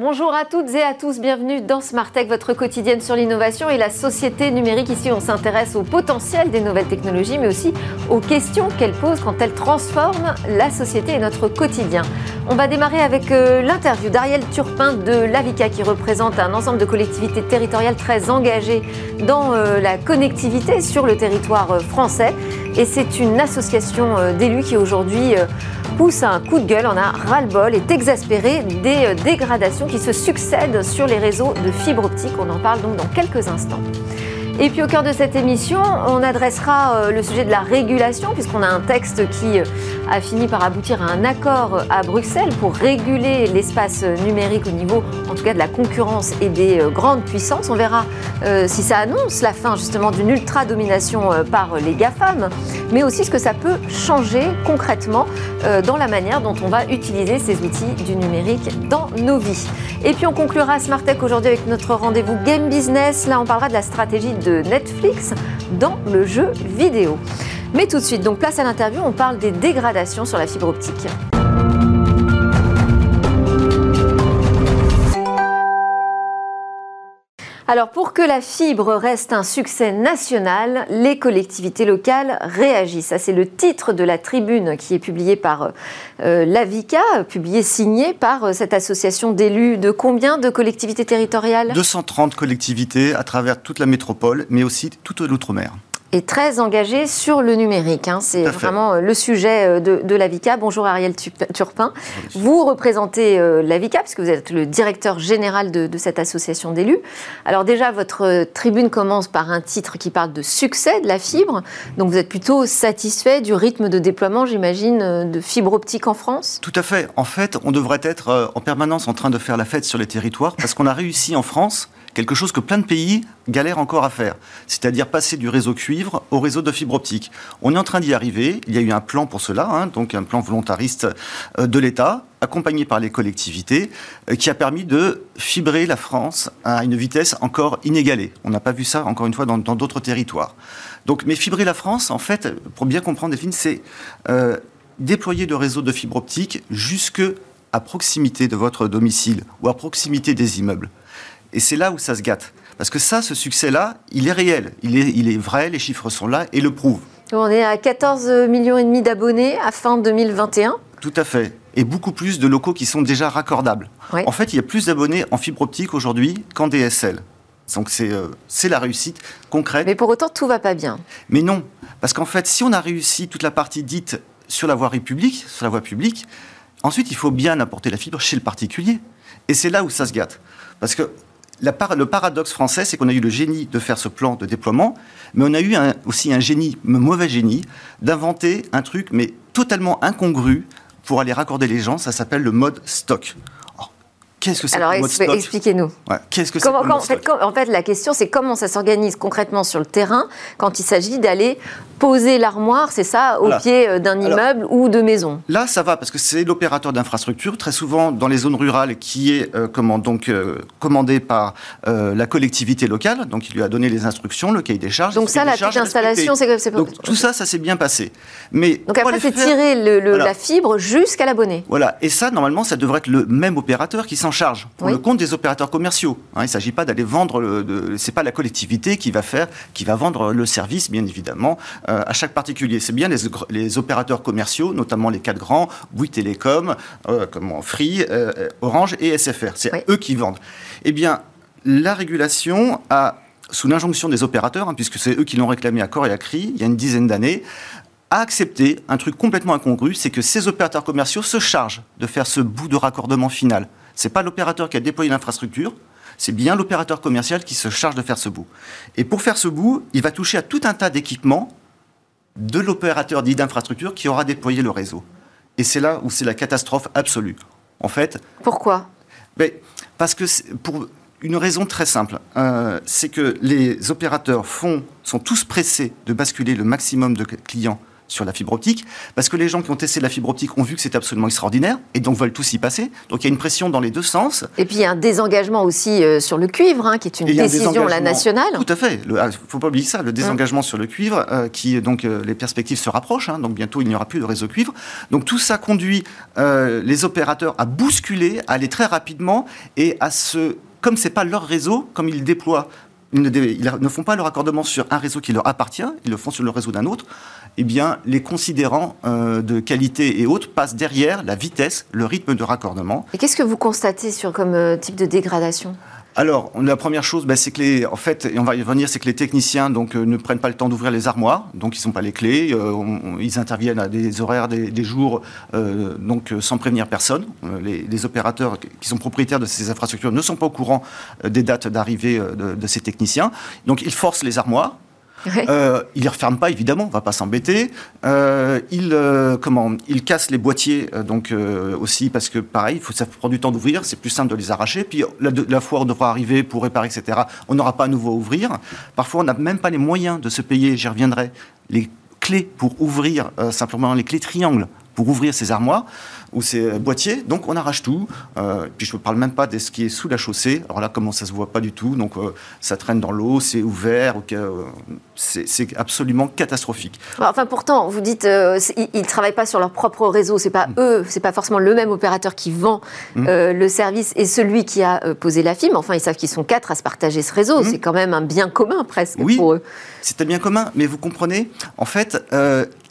Bonjour à toutes et à tous, bienvenue dans Smart Tech, votre quotidienne sur l'innovation et la société numérique. Ici, on s'intéresse au potentiel des nouvelles technologies, mais aussi aux questions qu'elles posent quand elles transforment la société et notre quotidien. On va démarrer avec euh, l'interview d'Ariel Turpin de l'Avica, qui représente un ensemble de collectivités territoriales très engagées dans euh, la connectivité sur le territoire euh, français. Et c'est une association d'élus qui aujourd'hui pousse un coup de gueule, en a ras-le-bol, est exaspéré des euh, dégradations qui se succèdent sur les réseaux de fibre optique. On en parle donc dans quelques instants. Et puis au cœur de cette émission, on adressera euh, le sujet de la régulation, puisqu'on a un texte qui euh, a fini par aboutir à un accord à Bruxelles pour réguler l'espace numérique au niveau, en tout cas, de la concurrence et des euh, grandes puissances. On verra si ça annonce la fin justement d'une ultra-domination par les GAFAM, mais aussi ce que ça peut changer concrètement dans la manière dont on va utiliser ces outils du numérique dans nos vies. Et puis on conclura Smart Tech aujourd'hui avec notre rendez-vous Game Business. Là, on parlera de la stratégie de Netflix dans le jeu vidéo. Mais tout de suite, donc place à l'interview, on parle des dégradations sur la fibre optique. Alors pour que la fibre reste un succès national, les collectivités locales réagissent. Ça c'est le titre de la tribune qui est publiée par euh, l'AVICA, publiée signée par euh, cette association d'élus de combien de collectivités territoriales? 230 collectivités à travers toute la métropole, mais aussi toute l'outre-mer est très engagé sur le numérique. Hein. C'est vraiment euh, le sujet euh, de, de l'AVICA. Bonjour Ariel Turpin. Vous représentez euh, l'AVICA, puisque vous êtes le directeur général de, cette association d'élus. Alors déjà, votre tribune commence par un titre qui parle de succès de la fibre. Donc vous êtes plutôt satisfait du rythme de déploiement, j'imagine, de fibre optique en France? Tout à fait. En fait, on devrait être en permanence en train de faire la fête sur les territoires, parce qu'on a réussi en France quelque chose que plein de pays galèrent encore à faire, c'est-à-dire passer du réseau cuivre au réseau de fibre optique. On est en train d'y arriver, il y a eu un plan pour cela, hein, donc un plan volontariste euh, de l'État, accompagné par les collectivités, euh, qui a permis de fibrer la France à une vitesse encore inégalée. On n'a pas vu ça, encore une fois, dans d'autres territoires. Donc, mais fibrer la France, en fait, pour bien comprendre, Delphine, c'est euh, déployer le réseau de fibre optique jusque à proximité de votre domicile ou à proximité des immeubles. Et c'est là où ça se gâte. Parce que ça, ce succès-là, il est réel, il est, il est vrai, les chiffres sont là et le prouvent. On est à 14 millions et demi d'abonnés à fin 2021. Tout à fait. Et beaucoup plus de locaux qui sont déjà raccordables. En fait, il y a plus d'abonnés en fibre optique aujourd'hui qu'en DSL. Donc euh, c'est la réussite concrète. Mais pour autant, tout va pas bien. Mais non, parce qu'en fait, si on a réussi toute la partie dite sur la voie publique, sur la voie publique, ensuite il faut bien apporter la fibre chez le particulier. Et c'est là où ça se gâte. Parce que le paradoxe français, c'est qu'on a eu le génie de faire ce plan de déploiement, mais on a eu aussi un génie, un mauvais génie, d'inventer un truc, mais totalement incongru pour aller raccorder les gens. Ça s'appelle le mode stock. Qu'est-ce que c'est Alors, expliquez-nous. Qu'est-ce que c'est en, fait, en fait, la question, c'est comment ça s'organise concrètement sur le terrain quand il s'agit d'aller poser l'armoire, c'est ça, au pied euh, d'un immeuble ou de maison? Là, ça va parce que c'est l'opérateur d'infrastructure, très souvent dans les zones rurales, qui est euh, comment, donc, euh, commandé par la collectivité locale. Donc, il lui a donné les instructions, le cahier des charges. Donc, ça, la petite installation, c'est Donc, tout ça, ça s'est bien passé. Mais donc, après, c'est tirer la fibre jusqu'à l'abonné. Voilà. Et ça, normalement, ça devrait être le même opérateur qui s'en charge pour le compte des opérateurs commerciaux. Hein, il ne s'agit pas d'aller vendre, le, c'est pas la collectivité qui va faire, qui va vendre le service, bien évidemment, euh, à chaque particulier. C'est bien les, opérateurs commerciaux, notamment les quatre grands, Bouygues Télécom, euh, comment, Free, euh, Orange et SFR. C'est eux qui vendent. Eh bien, la régulation a sous l'injonction des opérateurs, hein, puisque c'est eux qui l'ont réclamé à corps et à cri, il y a une dizaine d'années, a accepté un truc complètement incongru, c'est que ces opérateurs commerciaux se chargent de faire ce bout de raccordement final. Ce n'est pas l'opérateur qui a déployé l'infrastructure, c'est bien l'opérateur commercial qui se charge de faire ce bout. Et pour faire ce bout, il va toucher à tout un tas d'équipements de l'opérateur dit d'infrastructure qui aura déployé le réseau. Et c'est là où c'est la catastrophe absolue. En fait. Pourquoi? ben, Parce que pour une raison très simple, euh, c'est que les opérateurs font, sont tous pressés de basculer le maximum de clients sur la fibre optique, parce que les gens qui ont testé la fibre optique ont vu que c'était absolument extraordinaire, et donc veulent tous y passer. Donc il y a une pression dans les deux sens. Et puis il y a un désengagement aussi euh, sur le cuivre, hein, qui est une décision la nationale. Tout à fait. Il ne ah, faut pas oublier ça, le désengagement sur le cuivre, euh, qui donc euh, les perspectives se rapprochent, hein, donc bientôt il n'y aura plus de réseau cuivre. Donc tout ça conduit les opérateurs à bousculer, à aller très rapidement et à se comme c'est pas leur réseau, comme ils déploient ils ne, font pas leur accordement sur un réseau qui leur appartient, ils le font sur le réseau d'un autre, eh bien, les considérants euh, de qualité et autres passent derrière la vitesse, le rythme de raccordement. Et qu'est-ce que vous constatez sur comme euh, type de dégradation? Alors, la première chose, ben, c'est que les, en fait, et on va y revenir, c'est que les techniciens donc euh, ne prennent pas le temps d'ouvrir les armoires, donc ils n'ont pas les clés, ils interviennent à des horaires, des, jours, donc sans prévenir personne. Les, opérateurs qui sont propriétaires de ces infrastructures ne sont pas au courant des dates d'arrivée de, de, ces techniciens, donc ils forcent les armoires. Euh, il les referme pas, évidemment, on va pas s'embêter. Euh, il, euh, il casse les boîtiers, donc aussi, parce que pareil, faut, ça prend du temps d'ouvrir, c'est plus simple de les arracher. Puis la, la fois on devra arriver pour réparer, etc., on n'aura pas à nouveau à ouvrir. Parfois, on n'a même pas les moyens de se payer, j'y reviendrai, les clés pour ouvrir simplement les clés triangles pour ouvrir ces armoires ou ces boîtiers. Donc on arrache tout. Euh, puis je ne parle même pas de ce qui est sous la chaussée. Alors là, comment ça se voit pas du tout? Donc euh, ça traîne dans l'eau, c'est ouvert. Euh, c'est absolument catastrophique. Enfin pourtant, vous dites, ils ne travaillent pas sur leur propre réseau. C'est pas mm. eux, c'est pas forcément le même opérateur qui vend mm. le service et celui qui a posé la fibre. Enfin, ils savent qu'ils sont quatre à se partager ce réseau. Mm. C'est quand même un bien commun presque pour eux. C'est un bien commun, mais vous comprenez, en fait,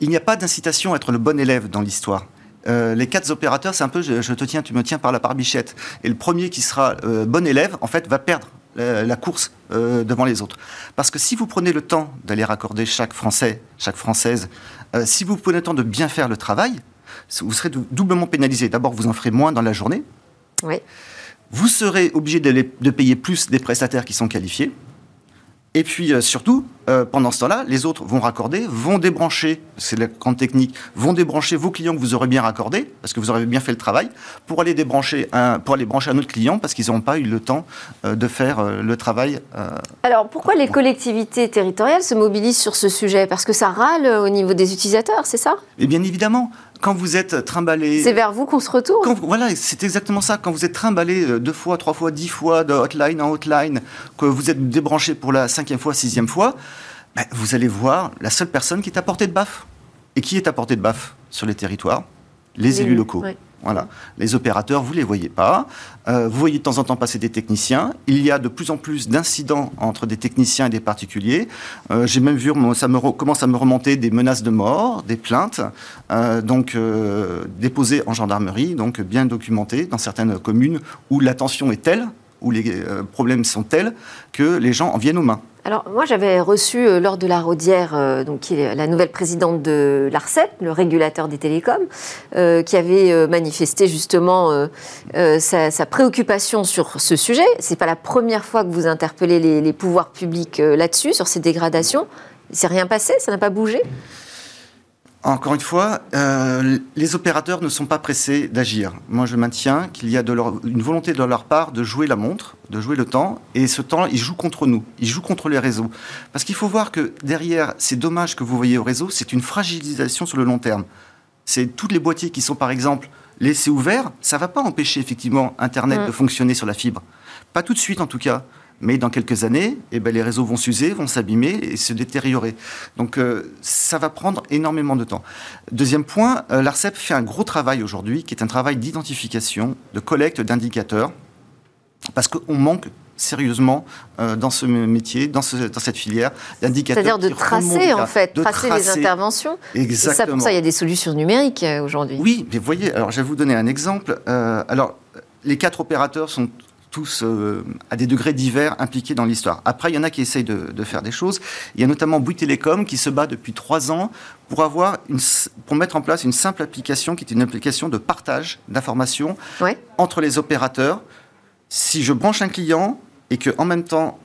il n'y a pas d'incitation à être le bon élève dans l'histoire. Euh, les quatre opérateurs, c'est un peu je, te tiens, tu me tiens par la barbichette. Et le premier qui sera euh, bon élève, en fait, va perdre la, course euh, devant les autres. Parce que si vous prenez le temps d'aller raccorder chaque Français, chaque Française, si vous prenez le temps de bien faire le travail, vous serez doublement pénalisé. D'abord, vous en ferez moins dans la journée. Oui. Vous serez obligé de payer plus des prestataires qui sont qualifiés. Et puis euh, surtout, euh, pendant ce temps-là, les autres vont raccorder, vont débrancher, c'est la grande technique, vont débrancher vos clients que vous aurez bien raccordés, parce que vous aurez bien fait le travail, pour aller débrancher un, pour aller brancher un autre client, parce qu'ils n'auront pas eu le temps euh, de faire le travail. Alors pourquoi les collectivités territoriales se mobilisent sur ce sujet? Parce que ça râle au niveau des utilisateurs, c'est ça? Et bien évidemment quand vous êtes trimballé. C'est vers vous qu'on se retourne. voilà, c'est exactement ça. Quand vous êtes trimballé euh, deux fois, trois fois, dix fois de hotline en hotline, que vous êtes débranché pour la cinquième fois, sixième fois, ben, vous allez voir la seule personne qui est à portée de baffe. Et qui est à portée de baffe sur les territoires? Les, élus locaux. Voilà. Les opérateurs, vous ne les voyez pas. Euh, vous voyez de temps en temps passer des techniciens. Il y a de plus en plus d'incidents entre des techniciens et des particuliers. Euh, j'ai même vu, ça me commence à me remonter des menaces de mort, des plaintes, euh, donc déposées en gendarmerie, donc bien documentées dans certaines communes où la tension est telle, où les problèmes sont tels que les gens en viennent aux mains. Alors moi j'avais reçu euh, lors de la Rodière, euh, donc, la nouvelle présidente de l'ARCEP, le régulateur des télécoms, euh, qui avait manifesté justement sa, préoccupation sur ce sujet. C'est pas la première fois que vous interpellez les, les pouvoirs publics là-dessus, sur ces dégradations. Il s'est rien passé, ça n'a pas bougé? Encore une fois, euh, les opérateurs ne sont pas pressés d'agir. Moi, je maintiens qu'il y a de leur, une volonté de leur part de jouer la montre, de jouer le temps, et ce temps, ils jouent contre nous, ils jouent contre les réseaux. Parce qu'il faut voir que derrière ces dommages que vous voyez au réseau, c'est une fragilisation sur le long terme. C'est tous les boîtiers qui sont, par exemple, laissés ouverts, ça ne va pas empêcher effectivement Internet mm. de fonctionner sur la fibre. Pas tout de suite, en tout cas. Mais dans quelques années, eh ben, les réseaux vont s'user, vont s'abîmer et se détériorer. Donc euh, ça va prendre énormément de temps. Deuxième point, euh, l'ARCEP fait un gros travail aujourd'hui, qui est un travail d'identification, de collecte d'indicateurs, parce qu'on manque sérieusement euh, dans ce métier, dans, cette filière, d'indicateurs. C'est-à-dire de tracer, en fait, tracer, les interventions. Exactement. Et ça, pour ça, il y a des solutions numériques aujourd'hui. Oui, mais voyez, alors je vais vous donner un exemple. alors, les quatre opérateurs sont tous euh, à des degrés divers impliqués dans l'histoire. Après, il y en a qui essayent de, faire des choses. Il y a notamment Bouygues Télécom qui se bat depuis trois ans pour, avoir une, pour mettre en place une simple application qui est une application de partage d'informations entre les opérateurs. Si je branche un client et que en même temps,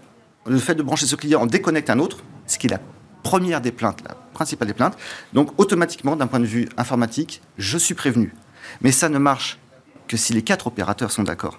le fait de brancher ce client en déconnecte un autre, ce qui est la première des plaintes, la principale des plaintes, donc automatiquement, d'un point de vue informatique, je suis prévenu. Mais ça ne marche que si les quatre opérateurs sont d'accord.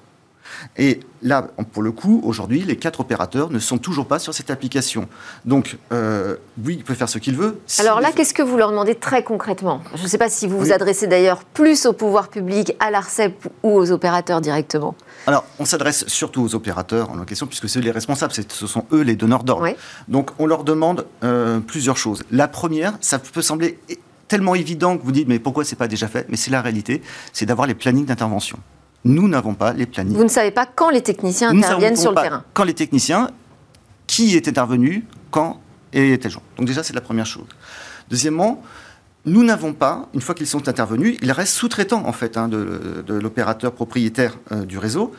Et là, pour le coup, aujourd'hui, les quatre opérateurs ne sont toujours pas sur cette application. Donc, euh, oui, il peut faire ce qu'il veut. Alors là, qu'est-ce que vous leur demandez très concrètement? Je ne sais pas si vous vous adressez d'ailleurs plus au pouvoir public, à l'ARCEP ou aux opérateurs directement. Alors, on s'adresse surtout aux opérateurs en question, puisque c'est les responsables, ce sont eux les donneurs d'ordre. Donc, on leur demande euh, plusieurs choses. La première, ça peut sembler tellement évident que vous dites, mais pourquoi c'est pas déjà fait? Mais c'est la réalité, c'est d'avoir les plannings d'intervention. Nous n'avons pas les plannings. Vous ne savez pas quand les techniciens interviennent sur le terrain Quand les techniciens, qui est intervenu, quand et tel jour. Donc déjà, c'est la première chose. Deuxièmement, nous n'avons pas, une fois qu'ils sont intervenus, ils restent sous-traitants en fait hein, de, l'opérateur propriétaire euh, du réseau.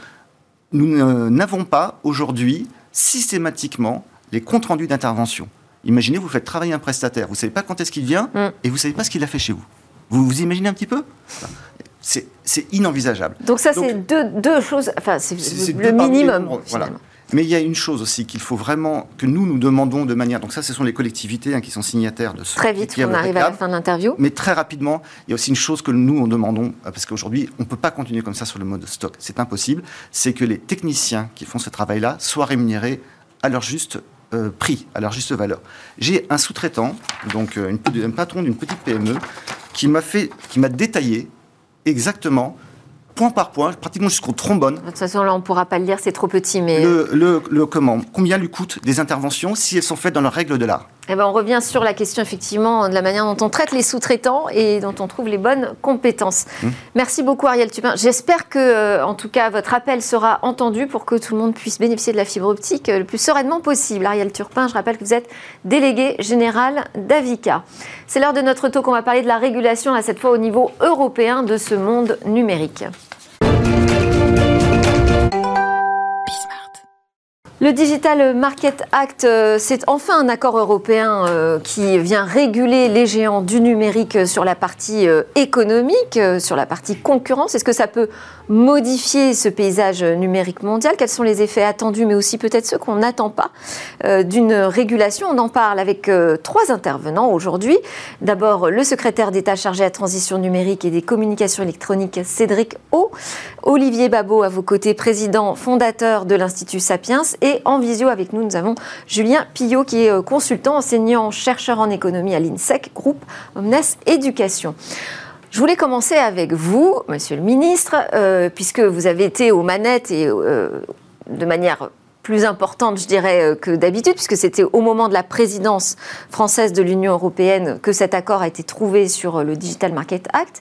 Nous n'avons pas aujourd'hui systématiquement les comptes rendus d'intervention. Imaginez, vous faites travailler un prestataire, vous ne savez pas quand est-ce qu'il vient mm. et vous ne savez pas ce qu'il a fait chez vous. Vous vous imaginez un petit peu? C'est inenvisageable. Donc ça, c'est deux, choses, enfin, c'est le minimum. Voilà. Mais il y a une chose aussi qu'il faut vraiment que nous nous demandons de manière. Donc ça, ce sont les collectivités hein, qui sont signataires de ce. Très vite, on arrive à la fin de l'interview. Mais très rapidement, il y a aussi une chose que nous nous demandons euh, parce qu'aujourd'hui, on ne peut pas continuer comme ça sur le mode stock. C'est impossible. C'est que les techniciens qui font ce travail-là soient rémunérés à leur juste euh, prix, à leur juste valeur. J'ai un sous-traitant, donc euh, une, un patron d'une petite PME, qui m'a fait, qui m'a détaillé exactement point par point, pratiquement jusqu'au trombone. De toute façon, là, on ne pourra pas le lire, c'est trop petit, mais... Le, le, comment Combien lui coûtent des interventions si elles sont faites dans leurs règles de l'art? Eh ben, on revient sur la question effectivement de la manière dont on traite les sous-traitants et dont on trouve les bonnes compétences. Mmh. Merci beaucoup Ariel Tupin. J'espère que, euh, en tout cas, votre appel sera entendu pour que tout le monde puisse bénéficier de la fibre optique euh, le plus sereinement possible. Ariel Turpin, je rappelle que vous êtes délégué général d'Avica. C'est l'heure de notre talk. On va parler de la régulation, à cette fois au niveau européen de ce monde numérique. Le Digital Market Act, euh, c'est enfin un accord européen euh, qui vient réguler les géants du numérique sur la partie euh, économique, sur la partie concurrence. Est-ce que ça peut modifier ce paysage numérique mondial? Quels sont les effets attendus, mais aussi peut-être ceux qu'on n'attend pas d'une régulation? On en parle avec trois intervenants aujourd'hui. D'abord, le secrétaire d'État chargé à la transition numérique et des communications électroniques, Cédric O. Olivier Babot, à vos côtés, président fondateur de l'Institut Sapiens. En visio avec nous, nous avons Julien Pillot, qui est euh, consultant, enseignant, chercheur en économie à l'INSEC, groupe Omnes Éducation. Je voulais commencer avec vous, Monsieur le Ministre, euh, puisque vous avez été aux manettes et euh, de manière plus importante, je dirais, que d'habitude, puisque c'était au moment de la présidence française de l'Union européenne que cet accord a été trouvé sur le Digital Market Act.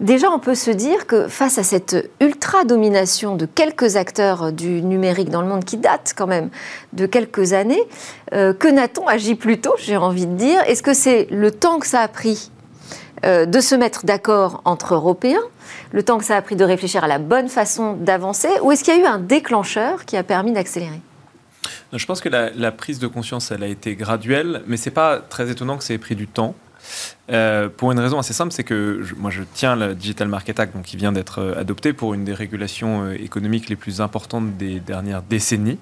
Déjà, on peut se dire que face à cette ultra-domination de quelques acteurs du numérique dans le monde, qui date quand même de quelques années, que n'a-t-on agi plus tôt, j'ai envie de dire Est-ce que c'est le temps que ça a pris euh, de se mettre d'accord entre Européens, le temps que ça a pris de réfléchir à la bonne façon d'avancer, ou est-ce qu'il y a eu un déclencheur qui a permis d'accélérer? Je pense que la, la, prise de conscience, elle a été graduelle, mais c'est pas très étonnant que ça ait pris du temps. Euh, pour une raison assez simple, c'est que moi je tiens le Digital Market Act, donc qui vient d'être euh, adopté pour une des régulations euh, économiques les plus importantes des dernières décennies.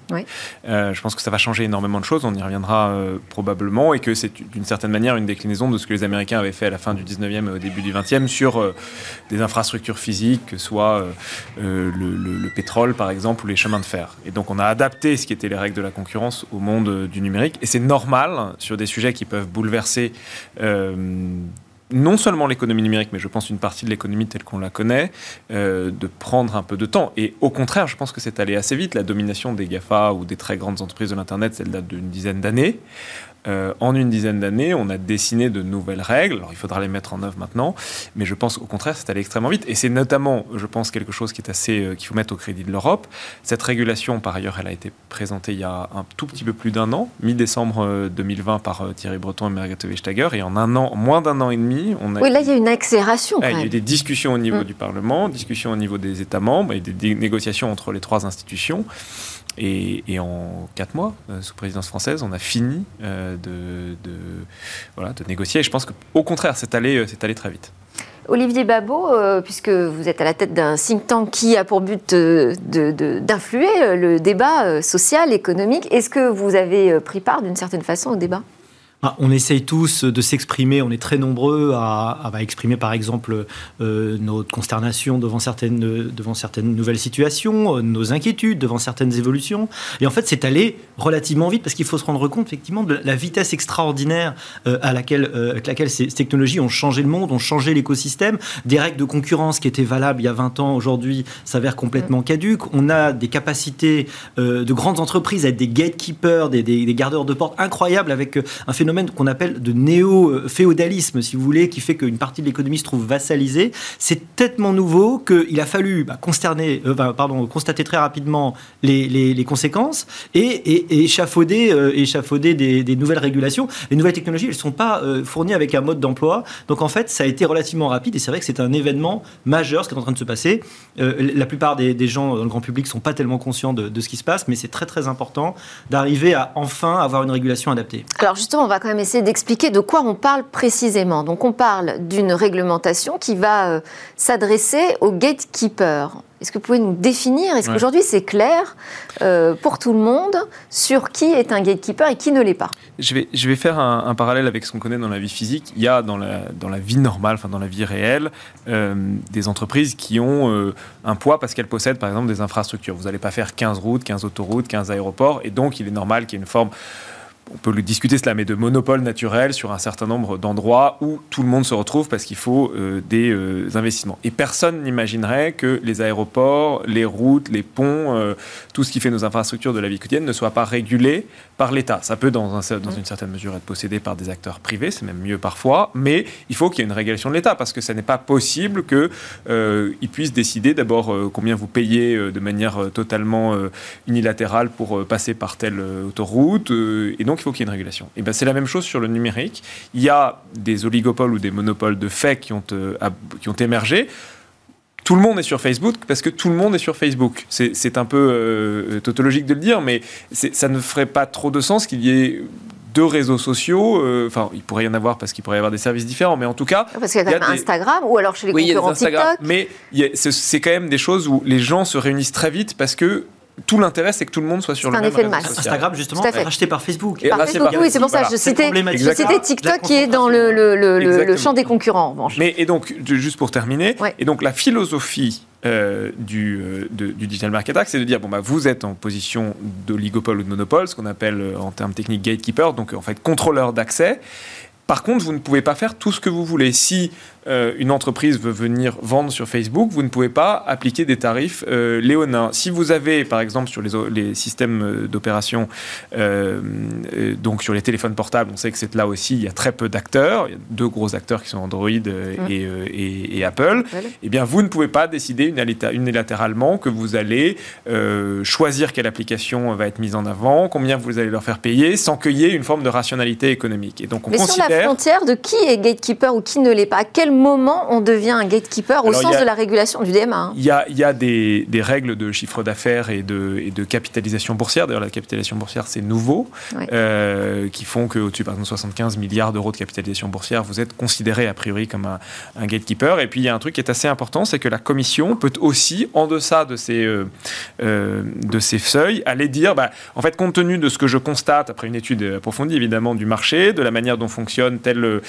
je pense que ça va changer énormément de choses, on y reviendra probablement, et que c'est d'une certaine manière une déclinaison de ce que les Américains avaient fait à la fin du 19e et au début du 20e sur des infrastructures physiques, que soit le, le, pétrole par exemple ou les chemins de fer. Et donc on a adapté ce qui était les règles de la concurrence au monde du numérique, et c'est normal sur des sujets qui peuvent bouleverser non seulement l'économie numérique, mais je pense une partie de l'économie telle qu'on la connaît, euh, de prendre un peu de temps. Et au contraire, je pense que c'est allé assez vite. La domination des GAFA ou des très grandes entreprises de l'Internet, elle date d'une dizaine d'années. Euh, en une dizaine d'années, on a dessiné de nouvelles règles. Alors, il faudra les mettre en œuvre maintenant, mais je pense au contraire, c'est allé extrêmement vite. Et c'est notamment, je pense, quelque chose qui est assez, euh, qu'il faut mettre au crédit de l'Europe. Cette régulation, par ailleurs, elle a été présentée il y a un tout petit peu plus d'un an, mi-décembre 2020 euh, par Thierry Breton et Margrethe Vestager, et en un an, moins d'un an et demi, on a. Oui, là, il y a une accélération. il y a eu des discussions au niveau mm. du Parlement, discussions au niveau des États membres, et des négociations entre les trois institutions. Et, en quatre mois, euh, sous présidence française, on a fini euh, de, voilà, de négocier. Et je pense qu'au contraire, c'est allé, euh, allé très vite. Olivier Babot, puisque vous êtes à la tête d'un think tank qui a pour but d'influer le débat social, économique, est-ce que vous avez pris part d'une certaine façon au débat? On essaye tous de s'exprimer, on est très nombreux à, exprimer par exemple euh, notre consternation devant certaines, devant certaines nouvelles situations, euh, nos inquiétudes devant certaines évolutions. Et en fait, c'est allé relativement vite parce qu'il faut se rendre compte effectivement de la vitesse extraordinaire euh, à laquelle, avec laquelle ces, technologies ont changé le monde, ont changé l'écosystème. Des règles de concurrence qui étaient valables il y a 20 ans, aujourd'hui, s'avèrent complètement caduques. On a des capacités de grandes entreprises à être des gatekeepers, des, des, des gardeurs de porte incroyables avec un phénomène qu'on appelle de néo-féodalisme, si vous voulez, qui fait qu'une partie de l'économie se trouve vassalisée. C'est tellement nouveau qu'il a fallu bah, euh, pardon, constater très rapidement les, conséquences et, échafauder, euh, des, nouvelles régulations. Les nouvelles technologies, elles ne sont pas euh, fournies avec un mode d'emploi. Donc en fait, ça a été relativement rapide et c'est vrai que c'est un événement majeur ce qui est en train de se passer. la plupart des, des, gens dans le grand public ne sont pas tellement conscients de, de ce qui se passe, mais c'est très très important d'arriver à enfin avoir une régulation adaptée. Alors justement, on va quand même essayer d'expliquer de quoi on parle précisément. Donc on parle d'une réglementation qui va euh, s'adresser aux gatekeepers. Est-ce que vous pouvez nous définir? Est-ce qu'aujourd'hui c'est clair euh, pour tout le monde sur qui est un gatekeeper et qui ne l'est pas? Je vais, je vais faire un, parallèle avec ce qu'on connaît dans la vie physique. Il y a dans la, dans la vie normale, enfin dans la vie réelle, euh, des entreprises qui ont un poids parce qu'elles possèdent par exemple des infrastructures. Vous n'allez pas faire 15 routes, 15 autoroutes, 15 aéroports et donc il est normal qu'il y ait une forme on peut le discuter cela, mais de monopole naturel sur un certain nombre d'endroits où tout le monde se retrouve parce qu'il faut euh, des euh, investissements. Et personne n'imaginerait que les aéroports, les routes, les ponts, euh, tout ce qui fait nos infrastructures de la vie quotidienne ne soit pas régulé par l'État. Ça peut, dans, dans, une certaine mesure, être possédé par des acteurs privés, c'est même mieux parfois, mais il faut qu'il y ait une régulation de l'État parce que ce n'est pas possible qu'ils puissent décider d'abord combien vous payez de manière totalement unilatérale pour passer par telle autoroute, et donc il faut qu'il y ait une régulation. Et ben, c'est la même chose sur le numérique. Il y a des oligopoles ou des monopoles de fait qui ont, euh, qui ont émergé tout le monde est sur Facebook parce que tout le monde est sur Facebook. C'est un peu euh, tautologique de le dire, mais ça ne ferait pas trop de sens qu'il y ait deux réseaux sociaux. Euh, enfin, il pourrait y en avoir parce qu'il pourrait y avoir des services différents, mais en tout cas. Parce qu'il y a, Instagram ou alors chez les oui, concurrents TikTok. Mais c'est quand même des choses où les gens se réunissent très vite parce que tout l'intérêt, c'est que tout le monde soit sur le même réseau social. Instagram, justement, racheté par Facebook. par Facebook, oui, c'est pour ça. Je citais, TikTok qui est dans le, le, champ des concurrents. Mais et donc, juste pour terminer, et donc la philosophie euh, du, euh, du, Digital Market Act, c'est de dire bon bah vous êtes en position d'oligopole ou de monopole, ce qu'on appelle euh, en termes techniques gatekeeper, donc en fait contrôleur d'accès. Par contre, vous ne pouvez pas faire tout ce que vous voulez. Si euh, une entreprise veut venir vendre sur Facebook, vous ne pouvez pas appliquer des tarifs euh, léonins. Si vous avez, par exemple, sur les, les systèmes euh, d'opération, donc sur les téléphones portables, on sait que c'est là aussi, il y a très peu d'acteurs. Il y a deux gros acteurs qui sont Android et, Apple. Eh bien, vous ne pouvez pas décider unilatéralement que vous allez choisir quelle application va être mise en avant, combien vous allez leur faire payer, sans qu'il y ait une forme de rationalité économique. Et donc, on Mais la frontière de qui est gatekeeper ou qui ne l'est pas, quel moment on devient un gatekeeper au sens de la régulation du DMA hein? Il y a, y a des, règles de chiffre d'affaires et de, et de, capitalisation boursière. D'ailleurs, la capitalisation boursière, c'est nouveau, euh, qui font qu'au-dessus, par exemple, 75 milliards d'euros de capitalisation boursière, vous êtes considéré a priori comme un, gatekeeper. Et puis, il y a un truc qui est assez important, c'est que la Commission peut aussi, en deçà de ces, euh, euh, de ces seuils, aller dire, bah, en fait, compte tenu de ce que je constate, après une étude approfondie évidemment du marché, de la manière dont fonctionne tel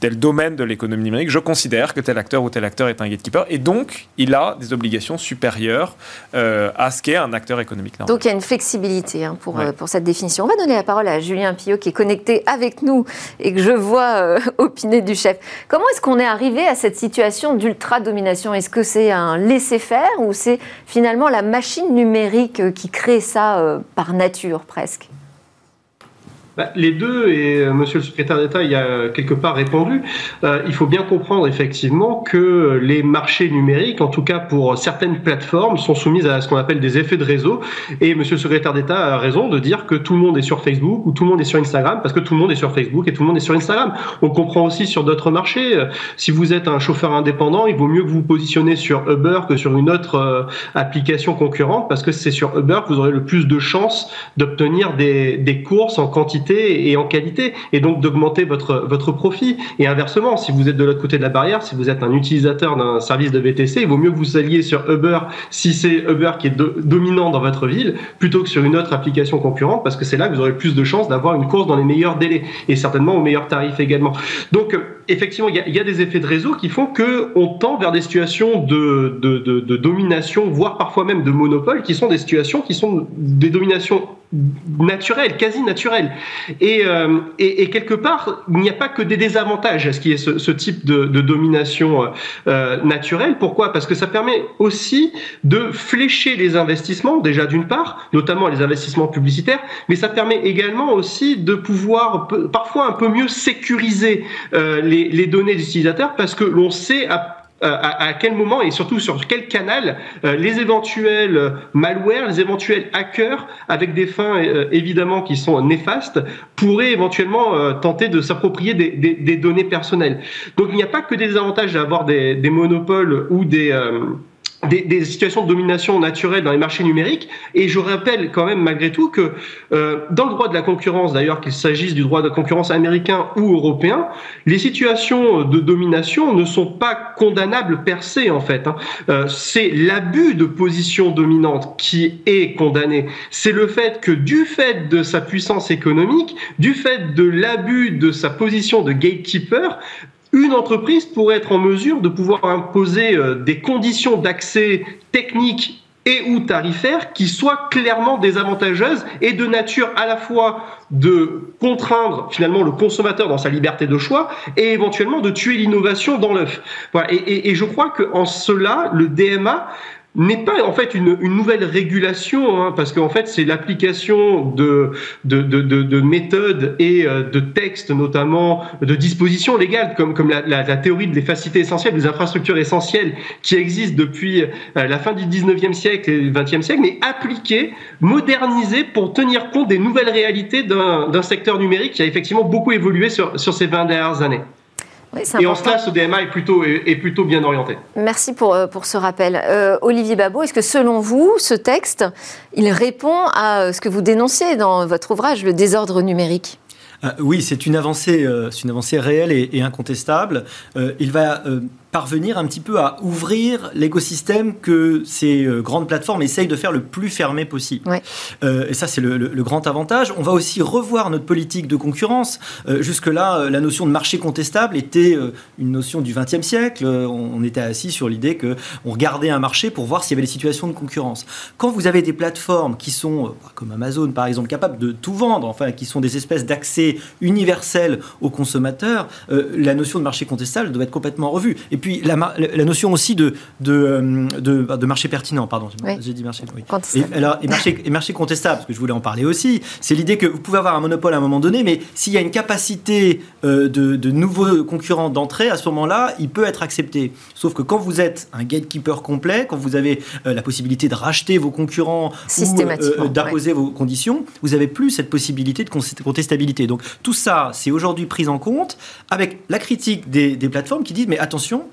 tel domaine de l'économie numérique, je considère que tel acteur ou tel acteur est un gatekeeper, et donc il a des obligations supérieures euh, à ce qu'est un acteur économique Donc il y a une flexibilité hein, pour, euh, pour cette définition. On va donner la parole à Julien Pillot qui est connecté avec nous et que je vois euh, opiner du chef. Comment est-ce qu'on est arrivé à cette situation d'ultra-domination? Est-ce que c'est un laisser-faire ou c'est finalement la machine numérique qui crée ça par nature presque? Bah, les deux, et euh, Monsieur le secrétaire d'État y a quelque part répondu, euh, il faut bien comprendre effectivement que les marchés numériques, en tout cas pour certaines plateformes, sont soumises à ce qu'on appelle des effets de réseau. Et Monsieur le secrétaire d'État a raison de dire que tout le monde est sur Facebook ou tout le monde est sur Instagram, parce que tout le monde est sur Facebook et tout le monde est sur Instagram. On comprend aussi sur d'autres marchés. Euh, si vous êtes un chauffeur indépendant, il vaut mieux que vous vous positionnez sur Uber que sur une autre application concurrente, parce que c'est sur Uber que vous aurez le plus de chances d'obtenir des, des courses en quantité et en qualité, et donc d'augmenter votre, votre profit. Et inversement, si vous êtes de l'autre côté de la barrière, si vous êtes un utilisateur d'un service de VTC, il vaut mieux que vous alliez sur Uber si c'est Uber qui est dominant dans votre ville, plutôt que sur une autre application concurrente, parce que c'est là que vous aurez plus de chances d'avoir une course dans les meilleurs délais, et certainement aux meilleurs tarifs également. Donc, effectivement, il y, a, des effets de réseau qui font que on tend vers des situations de, domination, voire parfois même de monopole, qui sont des situations qui sont des dominations naturelles, quasi naturelles. Et, euh, quelque part, il n'y a pas que des désavantages à ce qui est ce, type de, domination euh, naturelle. Pourquoi? Parce que ça permet aussi de flécher les investissements, déjà d'une part, notamment les investissements publicitaires, mais ça permet également aussi de pouvoir parfois un peu mieux sécuriser euh, les les, données des utilisateurs parce que l'on sait à, à, quel moment et surtout sur quel canal euh, les éventuels malwares, les éventuels hackers, avec des fins euh, évidemment qui sont néfastes, pourraient éventuellement euh, tenter de s'approprier des, données personnelles. Donc il n'y a pas que des avantages d'avoir des, des monopoles ou des des, des, situations de domination naturelle dans les marchés numériques. Et je rappelle quand même malgré tout que euh, dans le droit de la concurrence, d'ailleurs qu'il s'agisse du droit de concurrence américain ou européen, les situations de domination ne sont pas condamnables per en fait. Hein. Euh, c'est l'abus de position dominante qui est condamné. C'est le fait que du fait de sa puissance économique, du fait de l'abus de sa position de gatekeeper, une entreprise pourrait être en mesure de pouvoir imposer euh, des conditions d'accès techniques et ou tarifaires qui soient clairement désavantageuses et de nature à la fois de contraindre finalement le consommateur dans sa liberté de choix et éventuellement de tuer l'innovation dans l'œuf. Voilà. Et, et, et, je crois qu'en cela, le DMA n'est pas en fait une, une nouvelle régulation, hein, parce qu'en fait c'est l'application de, de, de, de, méthodes et euh, de textes, notamment de dispositions légales, comme, comme la, la, la théorie des facilités essentielles, des infrastructures essentielles qui existent depuis euh, la fin du 19e siècle et du 20e siècle, mais appliquées, modernisées pour tenir compte des nouvelles réalités d'un secteur numérique qui a effectivement beaucoup évolué sur, sur ces 20 dernières années et en cela, ce DMA est plutôt, est, plutôt bien orienté. Merci pour, euh, pour ce rappel. Euh, Olivier Babot, est-ce que selon vous, ce texte, il répond à euh, ce que vous dénoncez dans votre ouvrage, le désordre numérique? Oui, c'est une avancée, c'est une avancée réelle et, et incontestable. il va parvenir un petit peu à ouvrir l'écosystème que ces euh, grandes plateformes essayent de faire le plus fermé possible. Euh, et ça, c'est le, grand avantage. On va aussi revoir notre politique de concurrence. Euh, jusque-là, la notion de marché contestable était une notion du XXe siècle. On, était assis sur l'idée qu'on regardait un marché pour voir s'il y avait des situations de concurrence. Quand vous avez des plateformes qui sont, comme Amazon par exemple, capables de tout vendre, enfin, qui sont des espèces d'accès universels aux consommateurs, la notion de marché contestable doit être complètement revue. Et puis, puis la, notion aussi de, de, de, marché pertinent, pardon, j'ai dit marché. Oui. Et, alors, et, marché, et marché contestable, parce que je voulais en parler aussi, c'est l'idée que vous pouvez avoir un monopole à un moment donné, mais s'il y a une capacité euh, de, nouveaux concurrents d'entrée, à ce moment-là, il peut être accepté. Sauf que quand vous êtes un gatekeeper complet, quand vous avez euh, la possibilité de racheter vos concurrents ou euh, d'imposer vos conditions, vous n'avez plus cette possibilité de contestabilité. Donc tout ça, c'est aujourd'hui pris en compte avec la critique des, des plateformes qui disent mais attention,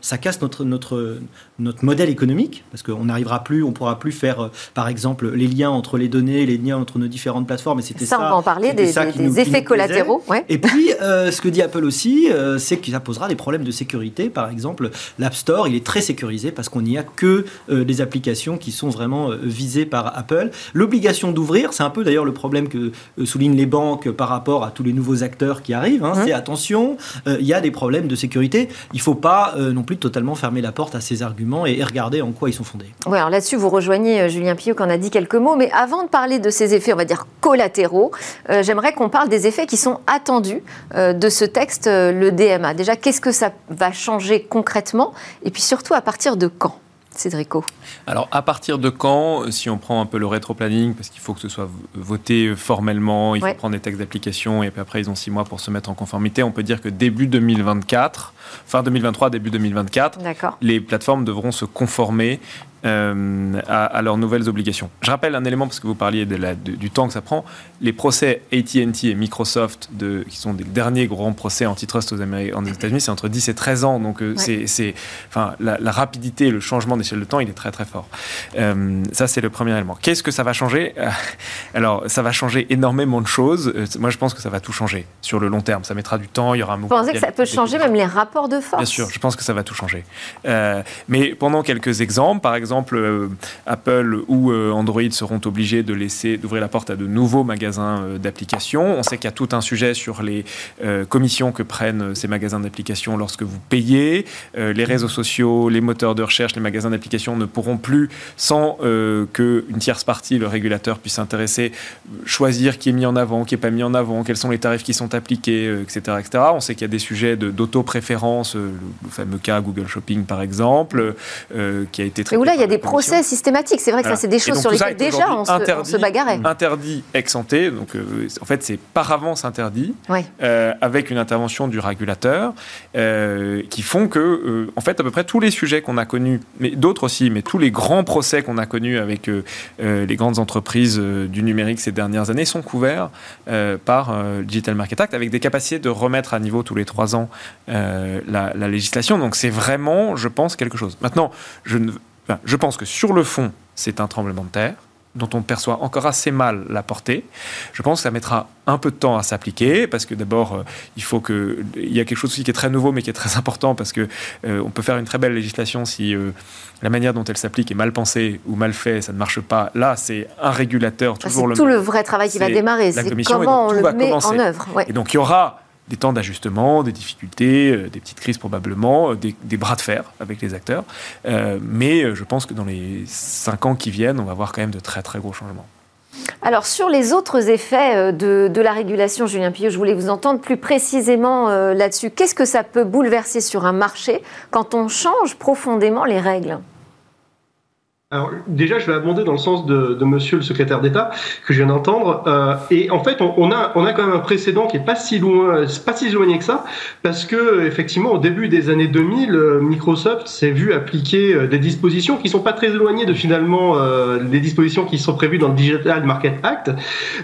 ça casse notre, notre, notre modèle économique, parce qu'on n'arrivera plus, on pourra plus faire, euh, par exemple, les liens entre les données, les liens entre nos différentes plateformes. Et c'était ça, ça, on va en parler, des, effets collatéraux. Et puis, euh, ce que dit Apple aussi, euh, c'est que ça posera des problèmes de sécurité. Par exemple, l'App Store, il est très sécurisé parce qu'on n'y a que des applications qui sont vraiment visées par Apple. L'obligation d'ouvrir, c'est un peu d'ailleurs le problème que soulignent les banques par rapport à tous les nouveaux acteurs qui arrivent. Hein, c'est attention, il y a des problèmes de sécurité. Il ne faut pas non plus totalement fermer la porte à ces arguments et, regarder en quoi ils sont fondés. Alors là-dessus, vous rejoignez euh, Julien Pillot qui en a dit quelques mots, mais avant de parler de ces effets, on va dire collatéraux, euh, j'aimerais qu'on parle des effets qui sont attendus euh, de ce texte, le DMA. Déjà, qu'est-ce que ça va changer concrètement? Et puis surtout à partir de quand? Cédrico. Alors, à partir de quand, si on prend un peu le rétro-planning, parce qu'il faut que ce soit voté formellement, il faut prendre des textes d'application, et puis après, ils ont six mois pour se mettre en conformité, on peut dire que début 2024, fin 2023, début 2024, les plateformes devront se conformer euh, à, leurs nouvelles obligations. Je rappelle un élément parce que vous parliez de la, du temps que ça prend. Les procès AT&T et Microsoft, de, qui sont des derniers grands procès antitrust aux, aux États-Unis, c'est entre 10 et 13 ans. Donc euh, c'est, enfin, la, rapidité, le changement d'échelle de temps, il est très très fort. Euh, ça, c'est le premier élément. Qu'est-ce que ça va changer? Alors, ça va changer énormément de choses. moi, je pense que ça va tout changer sur le long terme. Ça mettra du temps, il y aura un Vous pensez que ça peut changer même les rapports de force? Bien sûr, je pense que ça va tout changer. mais pendant quelques exemples, par exemple, euh, Apple ou euh, Android seront obligés de laisser d'ouvrir la porte à de nouveaux magasins euh, d'applications. On sait qu'il y a tout un sujet sur les commissions que prennent ces magasins d'applications lorsque vous payez. les réseaux sociaux, les moteurs de recherche, les magasins d'applications ne pourront plus, sans qu'une tierce partie, le régulateur, puisse s'intéresser, choisir qui est mis en avant, qui n'est pas mis en avant, quels sont les tarifs qui sont appliqués, etc., etc. On sait qu'il y a des sujets d'auto-préférence, le fameux cas Google Shopping par exemple, qui a été très. Il y a des procès systématiques. C'est vrai que ça, c'est des choses sur lesquelles déjà on se, bagarrait. Interdit ex ante, donc euh, en fait, c'est par avance interdit, euh, avec une intervention du régulateur, euh, qui font que, en fait, à peu près tous les sujets qu'on a connus, mais d'autres aussi, mais tous les grands procès qu'on a connus avec les grandes entreprises du numérique ces dernières années sont couverts par le Digital Market Act, avec des capacités de remettre à niveau tous les trois ans la, la législation. Donc c'est vraiment, je pense, quelque chose. Maintenant, je ne je pense que sur le fond, c'est un tremblement de terre dont on perçoit encore assez mal la portée. Je pense que ça mettra un peu de temps à s'appliquer parce que d'abord euh, il faut que il y a quelque chose aussi qui est très nouveau mais qui est très important parce que euh, on peut faire une très belle législation si euh, la manière dont elle s'applique est mal pensée ou mal faite, ça ne marche pas. Là, c'est un régulateur ah, toujours le. C'est tout le vrai travail qui va démarrer. C'est comment on le met en œuvre. Et donc il y aura des temps d'ajustement, des difficultés, euh, des petites crises probablement, euh, des, bras de fer avec les acteurs. Euh, mais je pense que dans les cinq ans qui viennent, on va voir quand même de très très gros changements. Alors sur les autres effets de, de la régulation, Julien Pillot, je voulais vous entendre plus précisément là-dessus. Qu'est-ce que ça peut bouleverser sur un marché quand on change profondément les règles? Alors déjà, je vais abonder dans le sens de, de Monsieur le secrétaire d'État que je viens d'entendre. Euh, et en fait, on, a on a quand même un précédent qui est pas si loin, pas si éloigné que ça, parce que effectivement, au début des années 2000, euh, Microsoft s'est vu appliquer euh, des dispositions qui sont pas très éloignées de finalement euh, les dispositions qui sont prévues dans le Digital Market Act,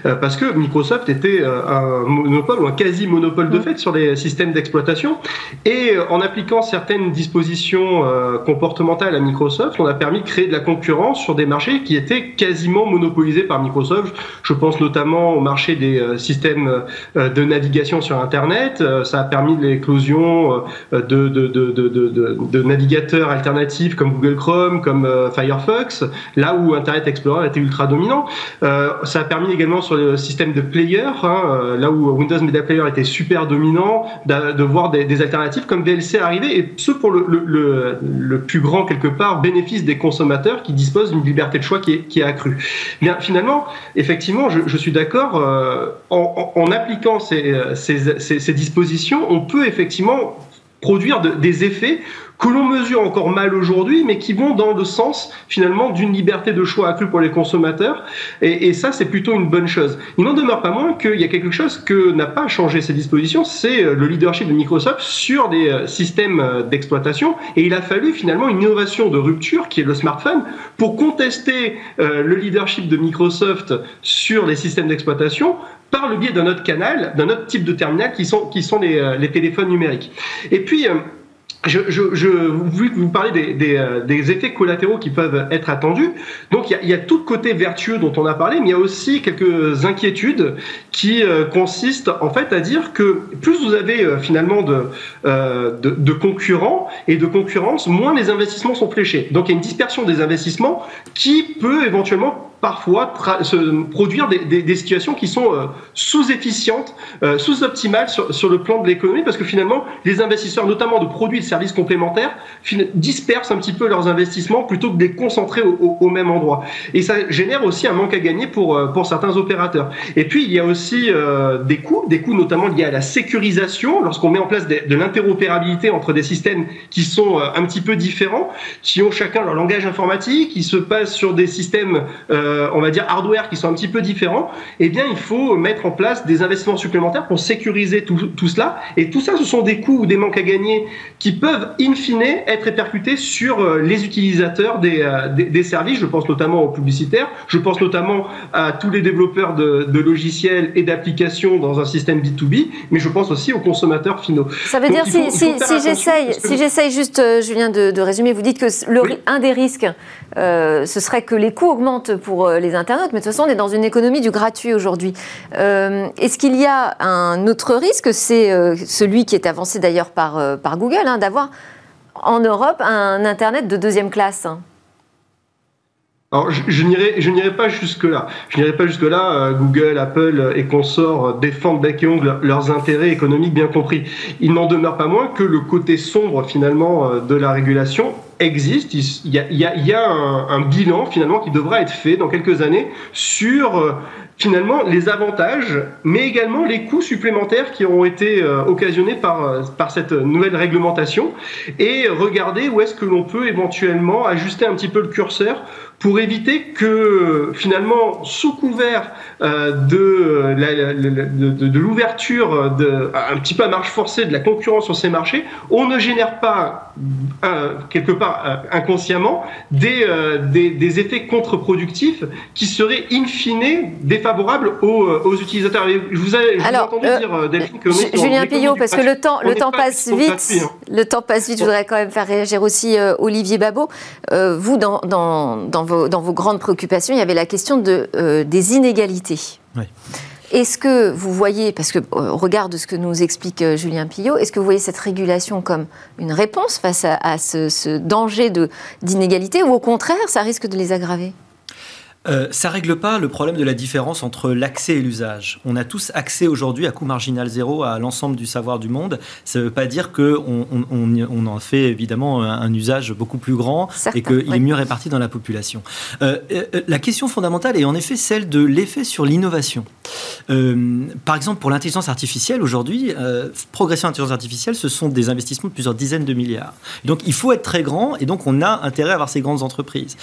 euh, parce que Microsoft était un monopole ou un quasi monopole de fait sur les systèmes d'exploitation. Et en appliquant certaines dispositions comportementales à Microsoft, on a permis de créer de la concurrence sur des marchés qui étaient quasiment monopolisés par Microsoft. Je pense notamment au marché des euh, systèmes euh, de navigation sur Internet. Euh, ça a permis l'éclosion de, navigateurs alternatifs comme Google Chrome, comme Firefox, là où Internet Explorer était ultra dominant. Ça a permis également sur le système de player, hein, là où Windows Media Player était super dominant, de, voir des, alternatives comme VLC arriver, et ce pour le, le, le plus grand quelque part bénéfice des consommateurs qui dispose d'une liberté de choix qui est, accrue. Bien, finalement, effectivement, je, suis d'accord, euh, en, appliquant ces, ces, dispositions, on peut effectivement produire des effets que l'on mesure encore mal aujourd'hui, mais qui vont dans le sens finalement d'une liberté de choix accrue pour les consommateurs. Et, ça, c'est plutôt une bonne chose. Il n'en demeure pas moins qu'il y a quelque chose que n'a pas changé ces dispositions, c'est euh, le leadership de Microsoft sur des euh, systèmes euh, d'exploitation. Et il a fallu finalement une innovation de rupture qui est le smartphone pour contester le leadership de Microsoft sur les systèmes d'exploitation par le biais d'un autre canal, d'un autre type de terminal qui sont, qui sont les, les téléphones numériques. Et puis, je, je, je, que vous parlez des, des, euh, des, effets collatéraux qui peuvent être attendus, donc il y, a, y, a, tout le côté vertueux dont on a parlé, mais il y a aussi quelques inquiétudes qui euh, consistent en fait à dire que plus vous avez euh, finalement de, euh, de, de, concurrents et de concurrence, moins les investissements sont fléchés. Donc il y a une dispersion des investissements qui peut éventuellement parfois se produire des, situations qui sont euh, sous-efficientes, euh, sous-optimales sur, le plan de l'économie, parce que finalement, les investisseurs, notamment de produits et de services complémentaires, dispersent un petit peu leurs investissements plutôt que de les concentrer au, même endroit. Et ça génère aussi un manque à gagner pour, euh, pour certains opérateurs. Et puis, il y a aussi des coûts, des coûts notamment liés à la sécurisation, lorsqu'on met en place de, l'interopérabilité entre des systèmes qui sont un petit peu différents, qui ont chacun leur langage informatique, qui se passent sur des systèmes on va dire hardware qui sont un petit peu différents, eh bien il faut mettre en place des investissements supplémentaires pour sécuriser tout, tout cela. Et tout ça, ce sont des coûts ou des manques à gagner qui peuvent in fine être répercutés sur les utilisateurs des, des, des services. Je pense notamment aux publicitaires, je pense notamment à tous les développeurs de, de logiciels et d'applications dans un système B2B, mais je pense aussi aux consommateurs finaux. Ça veut dire, si, si, si j'essaye juste, euh, Julien, de, de, résumer, vous dites que le, un des risques, euh, ce serait que les coûts augmentent pour euh, les internautes, mais de toute façon, on est dans une économie du gratuit aujourd'hui. Euh, Est-ce qu'il y a un autre risque? C'est euh, celui qui est avancé d'ailleurs par, Google, hein, d'avoir en Europe un Internet de deuxième classe alors, je, je n'irai pas jusque-là. Je n'irai pas jusque-là. Google, Apple et consorts défendent bec et ongle leurs intérêts économiques bien compris. Il n'en demeure pas moins que le côté sombre, finalement, de la régulation existe. Il y a, un, bilan, finalement, qui devra être fait dans quelques années sur finalement les avantages, mais également les coûts supplémentaires qui auront été euh, occasionnés par, euh, par cette nouvelle réglementation, et regarder où est-ce que l'on peut éventuellement ajuster un petit peu le curseur pour éviter que finalement, sous couvert euh, de, la, de, de, de l'ouverture un petit peu à marche forcée de la concurrence sur ces marchés, on ne génère pas euh, quelque part euh, inconsciemment des, euh, des, des, effets contre-productifs qui seraient in fine défavorables aux, aux utilisateurs. Et je vous ai, je Alors, entendu dire, Delphine, que Julien Pillot, parce que le temps, le temps passe vite. Gratuit, hein. Le temps passe vite. Je voudrais quand même faire réagir aussi Olivier Babot. vous, dans, dans, dans, vos, dans vos grandes préoccupations, il y avait la question de, des inégalités. Oui. Est-ce que vous voyez, parce que au regard de ce que nous explique Julien Pillot, est-ce que vous voyez cette régulation comme une réponse face à, à ce, ce, danger d'inégalité ou au contraire, ça risque de les aggraver? Euh, ça règle pas le problème de la différence entre l'accès et l'usage. On a tous accès aujourd'hui à coût marginal zéro à l'ensemble du savoir du monde. Ça ne veut pas dire qu'on on, en fait évidemment un, usage beaucoup plus grand et qu'il oui. est mieux réparti dans la population. Euh, euh, la question fondamentale est en effet celle de l'effet sur l'innovation. Euh, par exemple, pour l'intelligence artificielle, aujourd'hui, progression intelligence artificielle, ce sont des investissements de plusieurs dizaines de milliards. Donc il faut être très grand et donc on a intérêt à avoir ces grandes entreprises.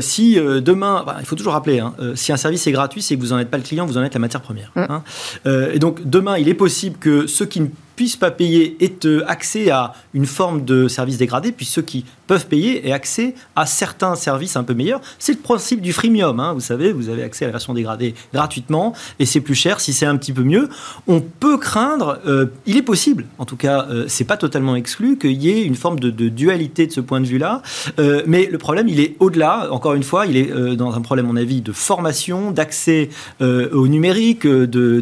Si demain, bah, faut toujours rappeler, hein, euh, si un service est gratuit, c'est que vous n'en êtes pas le client, vous en êtes la matière première. Mmh. Hein. Euh, et donc demain, il est possible que ceux qui ne puissent pas payer aient accès à une forme de service dégradé, puis ceux qui peuvent payer aient accès à certains services un peu meilleurs. C'est le principe du freemium. Hein, vous savez, vous avez accès à la version dégradée gratuitement et c'est plus cher si c'est un petit peu mieux. On peut craindre, euh, il est possible, en tout cas, euh, c'est pas totalement exclu qu'il y ait une forme de, de, dualité de ce point de vue-là. Euh, mais le problème, il est au-delà. Encore une fois, il est dans un problème, à mon avis, de formation, d'accès au numérique, de,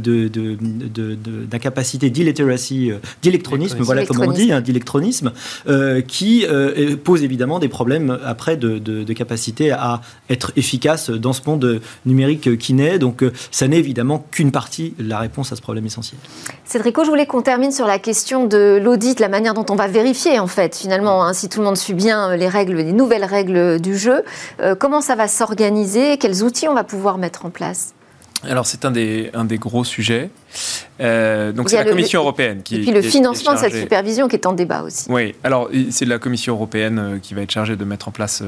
d'incapacité d'illiteracy d'électronisme, voilà comme on dit, hein, d'électronisme, euh, qui euh, pose évidemment des problèmes après de, de, de, capacité à être efficace dans ce monde numérique qui naît. Donc ça n'est évidemment qu'une partie de la réponse à ce problème essentiel. Cédrico, je voulais qu'on termine sur la question de l'audit, la manière dont on va vérifier en fait finalement hein, si tout le monde suit bien les règles, les nouvelles règles du jeu. Euh, comment ça va s'organiser? Quels outils on va pouvoir mettre en place? Alors c'est un des, un des gros sujets. Euh, donc c'est la Commission le, européenne qui. Et puis le financement de cette supervision qui est en débat aussi. Oui, alors c'est la Commission européenne euh, qui va être chargée de mettre en place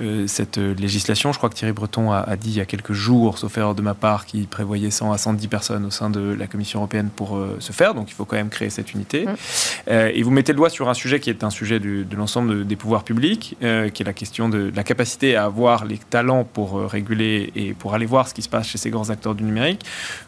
euh, cette législation. Je crois que Thierry Breton a, a, dit il y a quelques jours, sauf erreur de ma part, qu'il prévoyait 100 à 110 personnes au sein de la Commission européenne pour euh, se faire. Donc il faut quand même créer cette unité. Mmh. et vous mettez le doigt sur un sujet qui est un sujet du, de l'ensemble de, des pouvoirs publics, qui est la question de, de, la capacité à avoir les talents pour réguler et pour aller voir ce qui se passe chez ces grands acteurs du numérique.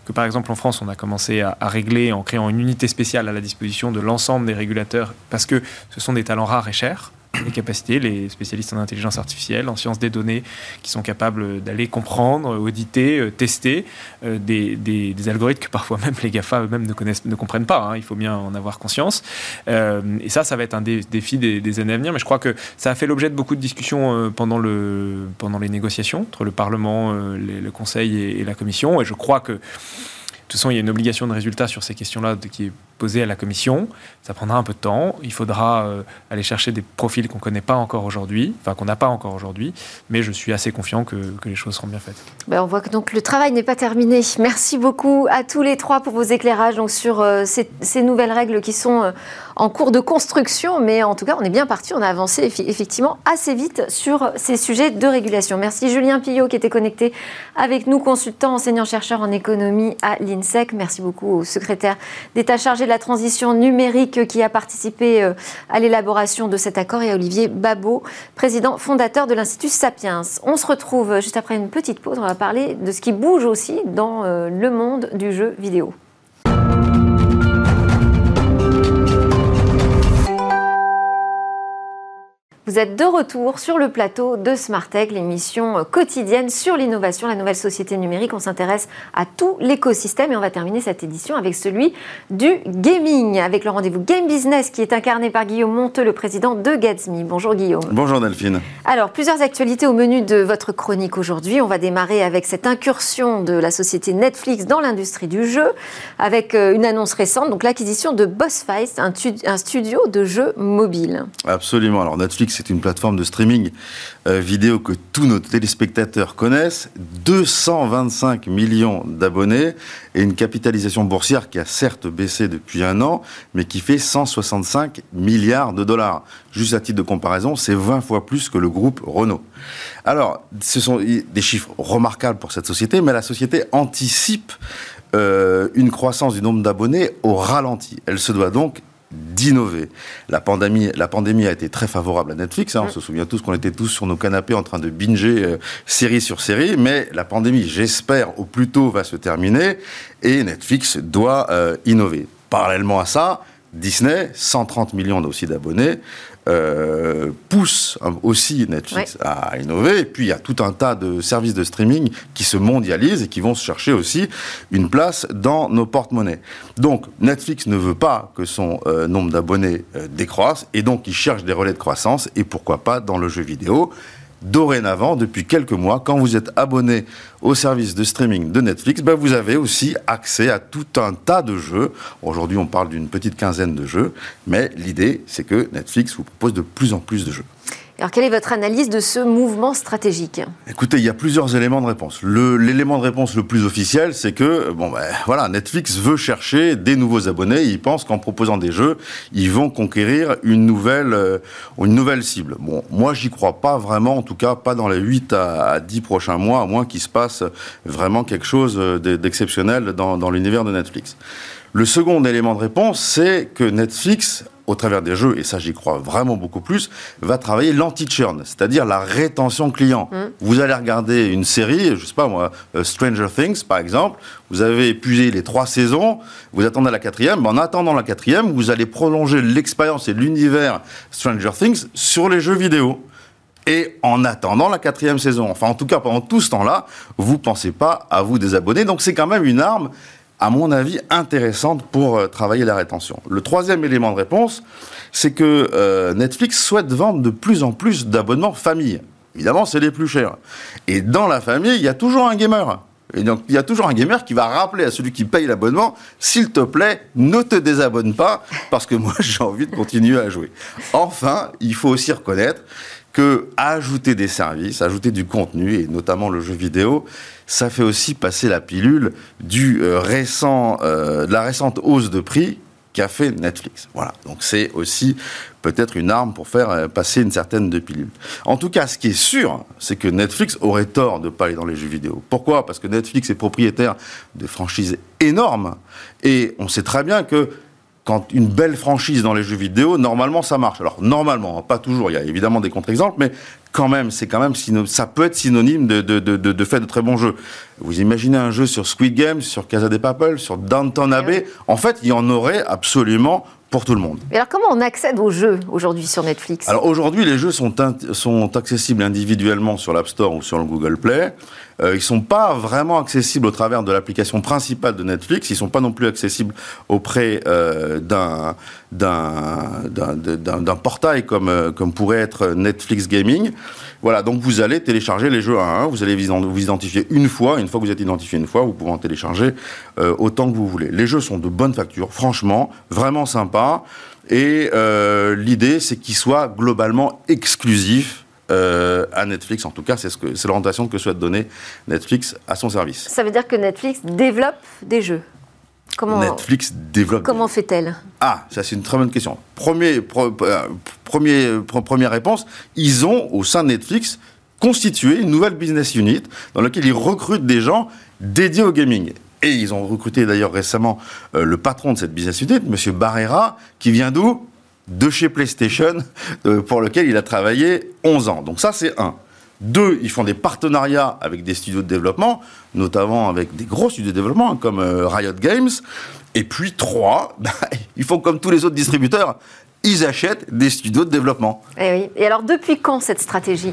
Que par exemple en France, on a commencé à, à, régler en créant une unité spéciale à la disposition de l'ensemble des régulateurs parce que ce sont des talents rares et chers les capacités, les spécialistes en intelligence artificielle, en sciences des données, qui sont capables d'aller comprendre, auditer, tester euh, des, des, algorithmes que parfois même les GAFA eux-mêmes ne, connaissent, ne comprennent pas. Hein, il faut bien en avoir conscience. Euh, et ça, ça va être un des défis des, années à venir. Mais je crois que ça a fait l'objet de beaucoup de discussions euh, pendant, le, pendant les négociations entre le Parlement, euh, le Conseil et, et, la Commission. Et je crois que toute façon, il y a une obligation de résultat sur ces questions-là qui est posée à la Commission. Ça prendra un peu de temps. Il faudra euh, aller chercher des profils qu'on ne connaît pas encore aujourd'hui, enfin qu'on n'a pas encore aujourd'hui. Mais je suis assez confiant que, que les choses seront bien faites. Ben on voit que donc le travail n'est pas terminé. Merci beaucoup à tous les trois pour vos éclairages donc, sur euh, ces, ces, nouvelles règles qui sont euh, en cours de construction, mais en tout cas, on est bien parti. On a avancé effectivement assez vite sur ces sujets de régulation. Merci Julien Pillot qui était connecté avec nous, consultant, enseignant-chercheur en économie à l'INSEC. Merci beaucoup au secrétaire d'État chargé de la transition numérique qui a participé euh, à l'élaboration de cet accord et à Olivier Babot, président fondateur de l'Institut Sapiens. On se retrouve juste après une petite pause. On va parler de ce qui bouge aussi dans euh, le monde du jeu vidéo. Vous êtes de retour sur le plateau de Smartech, l'émission quotidienne sur l'innovation, la nouvelle société numérique. On s'intéresse à tout l'écosystème et on va terminer cette édition avec celui du gaming, avec le rendez-vous Game Business qui est incarné par Guillaume Monteux, le président de Gatsby. Bonjour Guillaume. Bonjour Delphine. Alors, plusieurs actualités au menu de votre chronique aujourd'hui. On va démarrer avec cette incursion de la société Netflix dans l'industrie du jeu, avec euh, une annonce récente, donc l'acquisition de Boss Fight, un, un studio de jeux mobile. Absolument. Alors Netflix c'est une plateforme de streaming euh, vidéo que tous nos téléspectateurs connaissent. 225 millions d'abonnés et une capitalisation boursière qui a certes baissé depuis un an, mais qui fait 165 milliards de dollars. Juste à titre de comparaison, c'est 20 fois plus que le groupe Renault. Alors, ce sont des chiffres remarquables pour cette société, mais la société anticipe euh, une croissance du nombre d'abonnés au ralenti. Elle se doit donc d'innover. La pandémie, la pandémie a été très favorable à Netflix. Hein. On se souvient tous qu'on était tous sur nos canapés en train de binger euh, série sur série. Mais la pandémie, j'espère, au plus tôt va se terminer et Netflix doit euh, innover. Parallèlement à ça, Disney, 130 millions aussi d'abonnés, euh, pousse aussi Netflix à innover. Et puis il y a tout un tas de services de streaming qui se mondialisent et qui vont se chercher aussi une place dans nos porte-monnaies. Donc Netflix ne veut pas que son euh, nombre d'abonnés euh, décroisse et donc il cherche des relais de croissance et pourquoi pas dans le jeu vidéo dorénavant, depuis quelques mois, quand vous êtes abonné au service de streaming de Netflix, ben vous avez aussi accès à tout un tas de jeux. Aujourd'hui, on parle d'une petite quinzaine de jeux, mais l'idée, c'est que Netflix vous propose de plus en plus de jeux. Alors, quelle est votre analyse de ce mouvement stratégique Écoutez, il y a plusieurs éléments de réponse. L'élément de réponse le plus officiel, c'est que, bon, ben, voilà, Netflix veut chercher des nouveaux abonnés. Ils pensent qu'en proposant des jeux, ils vont conquérir une nouvelle, euh, une nouvelle cible. Bon, moi, j'y crois pas vraiment, en tout cas, pas dans les 8 à 10 prochains mois, à moins qu'il se passe vraiment quelque chose euh, d'exceptionnel dans, dans l'univers de Netflix. Le second élément de réponse, c'est que Netflix au travers des jeux, et ça j'y crois vraiment beaucoup plus, va travailler l'anti-churn, c'est-à-dire la rétention client. Mm. Vous allez regarder une série, je sais pas moi, euh, Stranger Things par exemple, vous avez épuisé les trois saisons, vous attendez la quatrième, en attendant la quatrième, vous allez prolonger l'expérience et l'univers Stranger Things sur les jeux vidéo. Et en attendant la quatrième saison, enfin en tout cas pendant tout ce temps-là, vous pensez pas à vous désabonner. Donc c'est quand même une arme à mon avis, intéressante pour euh, travailler la rétention. Le troisième élément de réponse, c'est que euh, Netflix souhaite vendre de plus en plus d'abonnements famille. Évidemment, c'est les plus chers. Et dans la famille, il y a toujours un gamer. Et donc, il y a toujours un gamer qui va rappeler à celui qui paye l'abonnement, s'il te plaît, ne te désabonne pas, parce que moi, j'ai envie de continuer à jouer. Enfin, il faut aussi reconnaître ajouter des services, ajouter du contenu, et notamment le jeu vidéo, ça fait aussi passer la pilule du euh, récent, euh, de la récente hausse de prix qu'a fait Netflix. Voilà. Donc c'est aussi peut-être une arme pour faire euh, passer une certaine de pilule. En tout cas, ce qui est sûr, c'est que Netflix aurait tort de ne pas aller dans les jeux vidéo. Pourquoi? Parce que Netflix est propriétaire de franchises énormes et on sait très bien que quand une belle franchise dans les jeux vidéo, normalement ça marche. Alors normalement, pas toujours, il y a évidemment des contre-exemples, mais quand même, c'est quand même ça peut être synonyme de, de, de, de, fait de très bons jeux. Vous imaginez un jeu sur Squid Game, sur Casa de Papel, sur Downton Abbey, en fait, il y en aurait absolument pour tout le monde. Et alors comment on accède aux jeux aujourd'hui sur Netflix? Alors aujourd'hui, les jeux sont, sont accessibles individuellement sur l'App Store ou sur le Google Play. Euh, ils sont pas vraiment accessibles au travers de l'application principale de Netflix. Ils sont pas non plus accessibles auprès euh, d'un d'un portail comme euh, comme pourrait être Netflix Gaming. Voilà, donc vous allez télécharger les jeux à un, vous allez vous identifier une fois, une fois que vous êtes identifié une fois, vous pouvez en télécharger euh, autant que vous voulez. Les jeux sont de bonne facture, franchement, vraiment sympa, et euh, l'idée c'est qu'ils soient globalement exclusifs euh, à Netflix. En tout cas, c'est l'orientation que souhaite donner Netflix à son service. Ça veut dire que Netflix développe des jeux Comment, Netflix développe. Comment fait-elle? Ah, ça c'est une très bonne question. Premier, euh, premier, première réponse, ils ont au sein de Netflix constitué une nouvelle business unit dans laquelle ils recrutent des gens dédiés au gaming. Et ils ont recruté d'ailleurs récemment euh, le patron de cette business unit, M. Barrera, qui vient d'où? De chez PlayStation, euh, pour lequel il a travaillé 11 ans. Donc ça c'est un. Deux, ils font des partenariats avec des studios de développement, notamment avec des gros studios de développement hein, comme euh, Riot Games. Et puis trois, bah, ils font comme tous les autres distributeurs, ils achètent des studios de développement. Et, eh oui. Et alors depuis quand cette stratégie?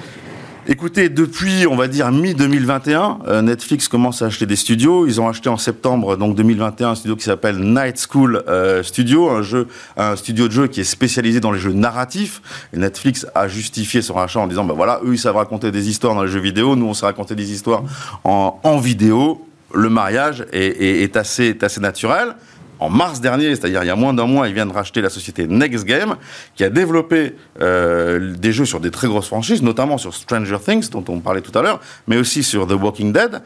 Écoutez, depuis, on va dire, mi-2021, euh, Netflix commence à acheter des studios. Ils ont acheté en septembre donc 2021 un studio qui s'appelle Night School euh, Studio, un, studio de jeu qui est spécialisé dans les jeux narratifs. Et Netflix a justifié son rachat en disant, ben voilà, eux, ils savent raconter des histoires dans les jeux vidéo, nous, on sait raconter des histoires en, vidéo. Le mariage est assez naturel en mars dernier, c'est-à-dire il y a moins d'un mois, ils viennent racheter la société Next Game, qui a développé euh, des jeux sur des très grosses franchises, notamment sur Stranger Things, dont on parlait tout à l'heure, mais aussi sur The Walking Dead.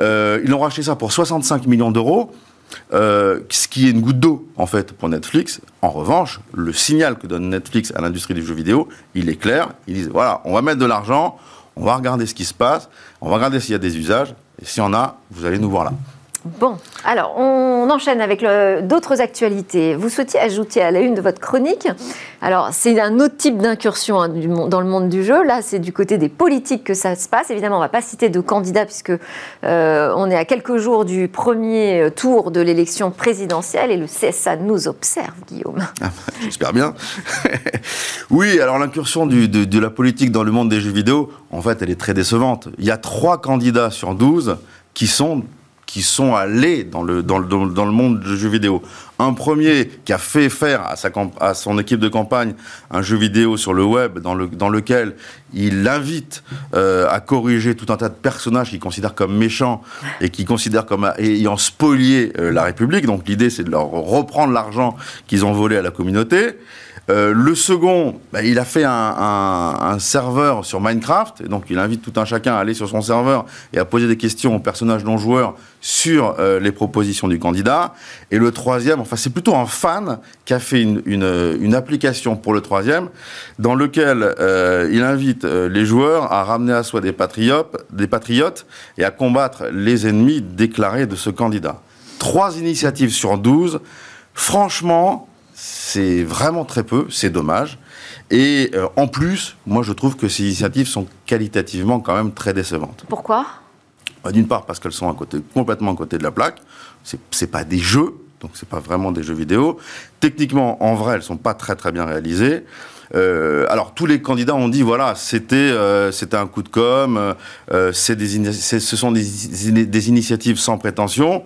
Euh, ils ont racheté ça pour 65 millions d'euros. Euh, ce qui est une goutte d'eau en fait pour Netflix. En revanche, le signal que donne Netflix à l'industrie du jeu vidéo, il est clair. Ils disent voilà, on va mettre de l'argent, on va regarder ce qui se passe, on va regarder s'il y a des usages, et s'il y en a, vous allez nous voir là. Bon, alors on enchaîne avec d'autres actualités. Vous souhaitiez ajouter à la une de votre chronique, alors c'est un autre type d'incursion hein, dans le monde du jeu. Là, c'est du côté des politiques que ça se passe. Évidemment, on ne va pas citer de candidats puisque euh, on est à quelques jours du premier tour de l'élection présidentielle et le CSA nous observe, Guillaume. Ah, bah, j'espère bien. oui, alors l'incursion de, de la politique dans le monde des jeux vidéo, en fait, elle est très décevante. Il y a trois candidats sur 12 qui sont qui sont allés dans le, dans le, dans le monde du jeu vidéo. Un premier qui a fait faire à, sa, à son équipe de campagne un jeu vidéo sur le web dans, le, dans lequel il l'invite euh, à corriger tout un tas de personnages qu'il considère comme méchants et qui considère comme ayant spolié euh, la République. Donc l'idée c'est de leur reprendre l'argent qu'ils ont volé à la communauté. Euh, le second, bah, il a fait un, un, un, serveur sur Minecraft, et donc il invite tout un chacun à aller sur son serveur et à poser des questions aux personnages non joueurs sur euh, les propositions du candidat. Et le troisième, enfin c'est plutôt un fan qui a fait une, une, une application pour le troisième, dans lequel euh, il invite euh, les joueurs à ramener à soi des des patriotes et à combattre les ennemis déclarés de ce candidat. Trois initiatives sur douze. Franchement, c'est vraiment très peu, c'est dommage. Et euh, en plus, moi je trouve que ces initiatives sont qualitativement quand même très décevantes. Pourquoi? Bah, D'une part parce qu'elles sont à côté, complètement à côté de la plaque. C'est pas des jeux, donc c'est pas vraiment des jeux vidéo. Techniquement, en vrai, elles sont pas très très bien réalisées. Euh, alors tous les candidats ont dit voilà c'était euh, c'était un coup de com, euh, c'est ce sont des, des initiatives sans prétention.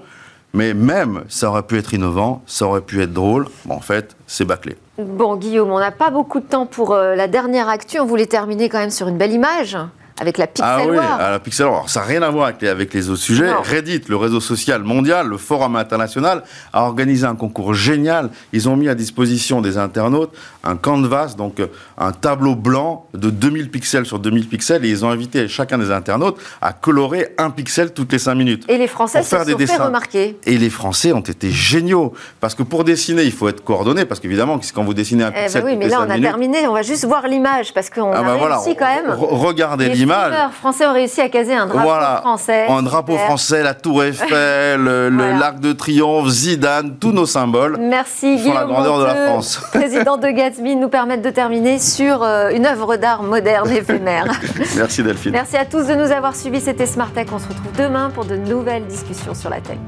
Mais même, ça aurait pu être innovant, ça aurait pu être drôle. Bon, en fait, c'est bâclé. Bon, Guillaume, on n'a pas beaucoup de temps pour euh, la dernière actu. On voulait terminer quand même sur une belle image avec la Pixel ah oui, la Pixel War. ça n'a rien à voir avec les, avec les autres sujets. Reddit, le réseau social mondial, le forum international, a organisé un concours génial. Ils ont mis à disposition des internautes un canvas, donc euh, un tableau blanc de 2000 pixels sur 2000 pixels, et ils ont invité chacun des internautes à colorer un pixel toutes les 5 minutes. Et les Français se sont fait remarquer. Et les Français ont été géniaux, parce que pour dessiner, il faut être coordonné, parce qu'évidemment, quand vous dessinez un eh ben pixel... oui, mais là, on a terminé, on va juste voir l'image, parce qu'on ah a ben réussi quand même... Regardez l'image les français ont réussi à caser un drapeau voilà, français. Un drapeau français, la Tour Eiffel, l'arc de triomphe, Zidane, tous nos symboles. Merci Guillaume. la grandeur de la France. président de Gatsby, nous permettent de terminer sur euh, une œuvre d'art moderne éphémère. Merci Delphine. Merci à tous de nous avoir suivis. C'était Smart Tech. On se retrouve demain pour de nouvelles discussions sur la tech.